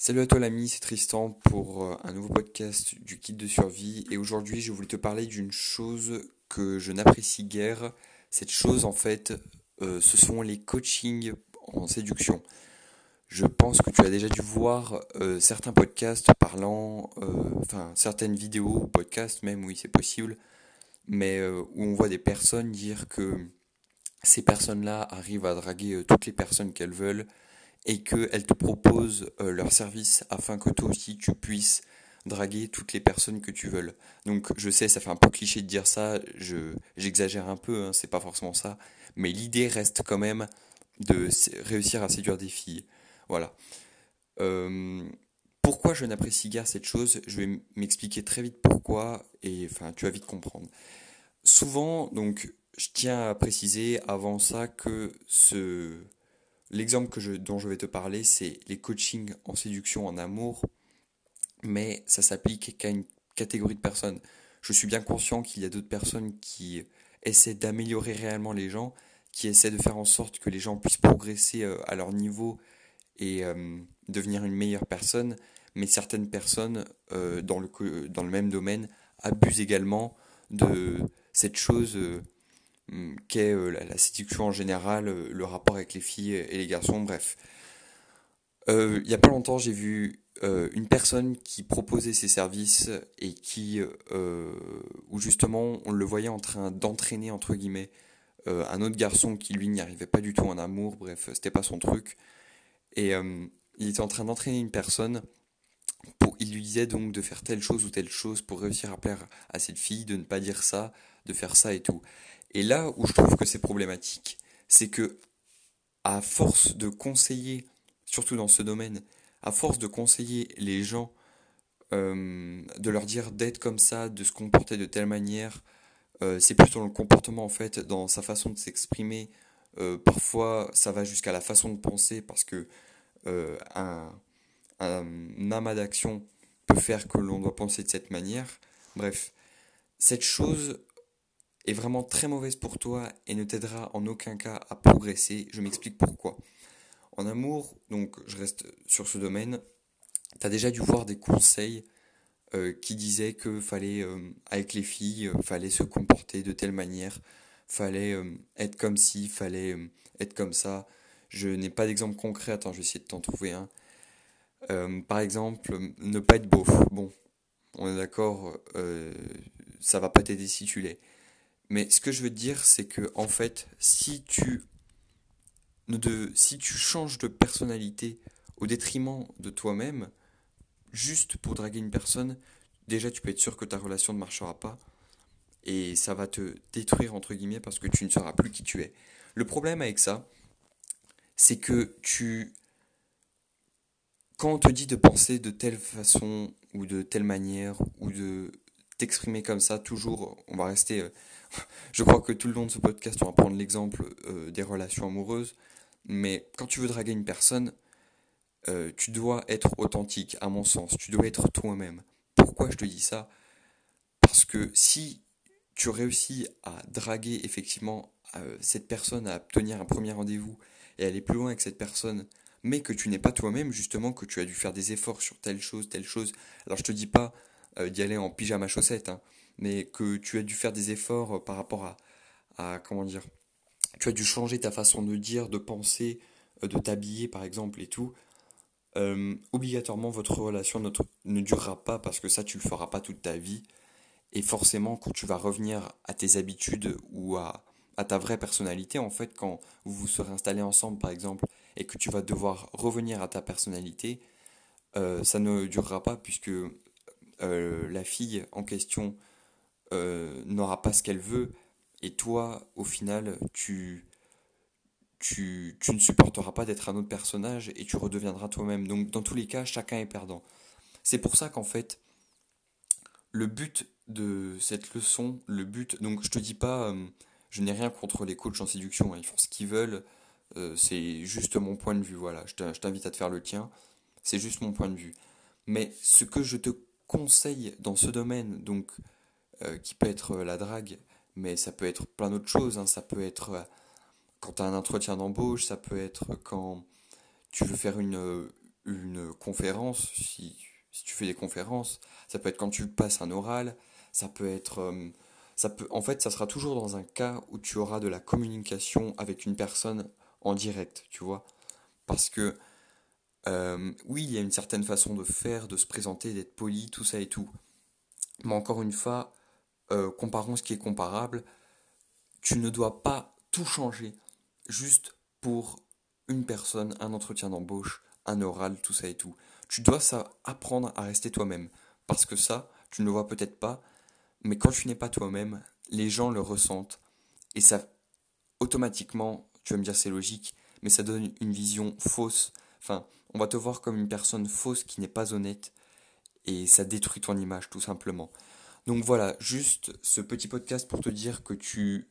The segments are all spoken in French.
Salut à toi l'ami, c'est Tristan pour euh, un nouveau podcast du kit de survie et aujourd'hui je voulais te parler d'une chose que je n'apprécie guère. Cette chose en fait, euh, ce sont les coachings en séduction. Je pense que tu as déjà dû voir euh, certains podcasts parlant, enfin certaines vidéos, podcasts même, oui c'est possible, mais où on voit des personnes dire que ces personnes-là arrivent à draguer toutes les personnes qu'elles veulent et qu'elles te proposent euh, leur service afin que toi aussi tu puisses draguer toutes les personnes que tu veux. Donc je sais, ça fait un peu cliché de dire ça, je, j'exagère un peu, hein, c'est pas forcément ça, mais l'idée reste quand même de réussir à séduire des filles. Voilà. Euh, pourquoi je n'apprécie guère cette chose? Je vais m'expliquer très vite pourquoi, et enfin tu vas vite comprendre. Souvent, donc, je tiens à préciser avant ça que ce, L'exemple que je, dont je vais te parler, c'est les coachings en séduction, en amour, mais ça s'applique qu'à une catégorie de personnes. Je suis bien conscient qu'il y a d'autres personnes qui essaient d'améliorer réellement les gens, qui essaient de faire en sorte que les gens puissent progresser euh, à leur niveau et euh, devenir une meilleure personne, mais certaines personnes euh, dans, le, même domaine abusent également de cette chose qu'est euh, la, séduction en général, euh, le rapport avec les filles et les garçons, bref. Euh, il n'y a pas longtemps, j'ai vu une personne qui proposait ses services et qui, où justement, on le voyait en train d'entraîner, entre guillemets, un autre garçon qui, lui, n'y arrivait pas du tout en amour, bref, c'était pas son truc. Et il était en train d'entraîner une personne il lui disait donc de faire telle chose ou telle chose pour réussir à plaire à cette fille, de ne pas dire ça, de faire ça et tout. Et là où je trouve que c'est problématique, c'est que à force de conseiller, surtout dans ce domaine, à force de conseiller les gens, euh, de leur dire d'être comme ça, de se comporter de telle manière, euh, c'est plus dans le comportement en fait, dans sa façon de s'exprimer. Euh, parfois, ça va jusqu'à la façon de penser parce que un, un amas d'action peut faire que l'on doit penser de cette manière. Bref, cette chose est vraiment très mauvaise pour toi et ne t'aidera en aucun cas à progresser. Je m'explique pourquoi. En amour, donc je reste sur ce domaine, tu as déjà dû voir des conseils euh, qui disaient que fallait, euh, avec les filles, euh, fallait se comporter de telle manière, fallait être comme ci, fallait être comme ça. Je n'ai pas d'exemple concret, attends, je vais essayer de t'en trouver un. par exemple, ne pas être beauf. Bon, on est d'accord, ça va pas t'aider si tu l'es. Mais ce que je veux dire, c'est que en fait, si tu de, si tu changes de personnalité au détriment de toi-même, juste pour draguer une personne, déjà tu peux être sûr que ta relation ne marchera pas et ça va te détruire entre guillemets parce que tu ne seras plus qui tu es. Le problème avec ça, c'est que tu quand on te dit de penser de telle façon ou de telle manière ou de t'exprimer comme ça, toujours, on va rester. Euh, je crois que tout le long de ce podcast, on va prendre l'exemple euh, des relations amoureuses. Mais quand tu veux draguer une personne, euh, tu dois être authentique, à mon sens. Tu dois être toi-même. Pourquoi je te dis ça? Parce que si tu réussis à draguer effectivement cette personne, à obtenir un premier rendez-vous et aller plus loin avec cette personne, mais que tu n'es pas toi-même, justement, que tu as dû faire des efforts sur telle chose, telle chose. Alors je te dis pas d'y aller en pyjama chaussette, hein, mais que tu as dû faire des efforts euh, par rapport à, à, comment dire, tu as dû changer ta façon de dire, de penser, euh, de t'habiller par exemple et tout, obligatoirement votre relation ne, ne, durera pas parce que ça tu le feras pas toute ta vie. Et forcément quand tu vas revenir à tes habitudes ou à, à ta vraie personnalité, en fait quand vous vous serez installés ensemble par exemple et que tu vas devoir revenir à ta personnalité, ça ne durera pas puisque euh, la fille en question euh, n'aura pas ce qu'elle veut, et toi, au final, tu, tu, tu ne supporteras pas d'être un autre personnage et tu redeviendras toi-même. Donc, dans tous les cas, chacun est perdant. C'est pour ça qu'en fait, le but de cette leçon, le but, donc je te dis pas, euh, je n'ai rien contre les coachs en séduction, hein, ils font ce qu'ils veulent, c'est juste mon point de vue, voilà, je t'invite à te faire le tien, c'est juste mon point de vue. Mais ce que je te conseil dans ce domaine, donc euh, qui peut être euh, la drague, mais ça peut être plein d'autres choses. Hein. Ça peut être euh, quand tu as un entretien d'embauche, ça peut être quand tu veux faire une, une conférence, si, si, tu fais des conférences, ça peut être quand tu passes un oral, ça peut être... Ça peut, en fait, ça sera toujours dans un cas où tu auras de la communication avec une personne en direct, tu vois. Parce que, euh, oui, il y a une certaine façon de faire, de se présenter, d'être poli, tout ça et tout. Mais encore une fois, euh, comparons ce qui est comparable, tu ne dois pas tout changer juste pour une personne, un entretien d'embauche, un oral, tout ça et tout. Tu dois ça apprendre à rester toi-même. Parce que ça, tu ne le vois peut-être pas, mais quand tu n'es pas toi-même, les gens le ressentent. Et ça, automatiquement, tu vas me dire c'est logique, mais ça donne une vision fausse. Enfin, on va te voir comme une personne fausse qui n'est pas honnête. Et ça détruit ton image, tout simplement. Donc voilà, juste ce petit podcast pour te dire que tu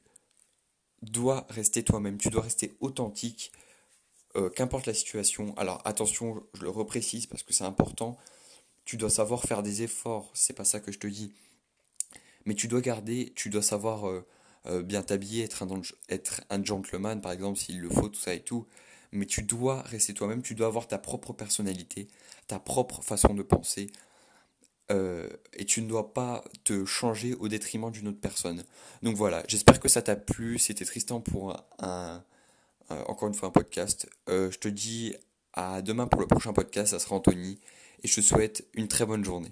dois rester toi-même, tu dois rester authentique, euh, qu'importe la situation. Alors attention, je le reprécise parce que c'est important. Tu dois savoir faire des efforts, c'est pas ça que je te dis. Mais tu dois garder, tu dois savoir euh, euh, bien t'habiller, être un, être un gentleman par exemple s'il le faut, tout ça et tout. Mais tu dois rester toi-même, tu dois avoir ta propre personnalité, ta propre façon de penser. et tu ne dois pas te changer au détriment d'une autre personne. Donc voilà, j'espère que ça t'a plu. C'était Tristan pour un, euh, encore une fois un podcast. Euh, je te dis à demain pour le prochain podcast, ça sera Anthony, et je te souhaite une très bonne journée.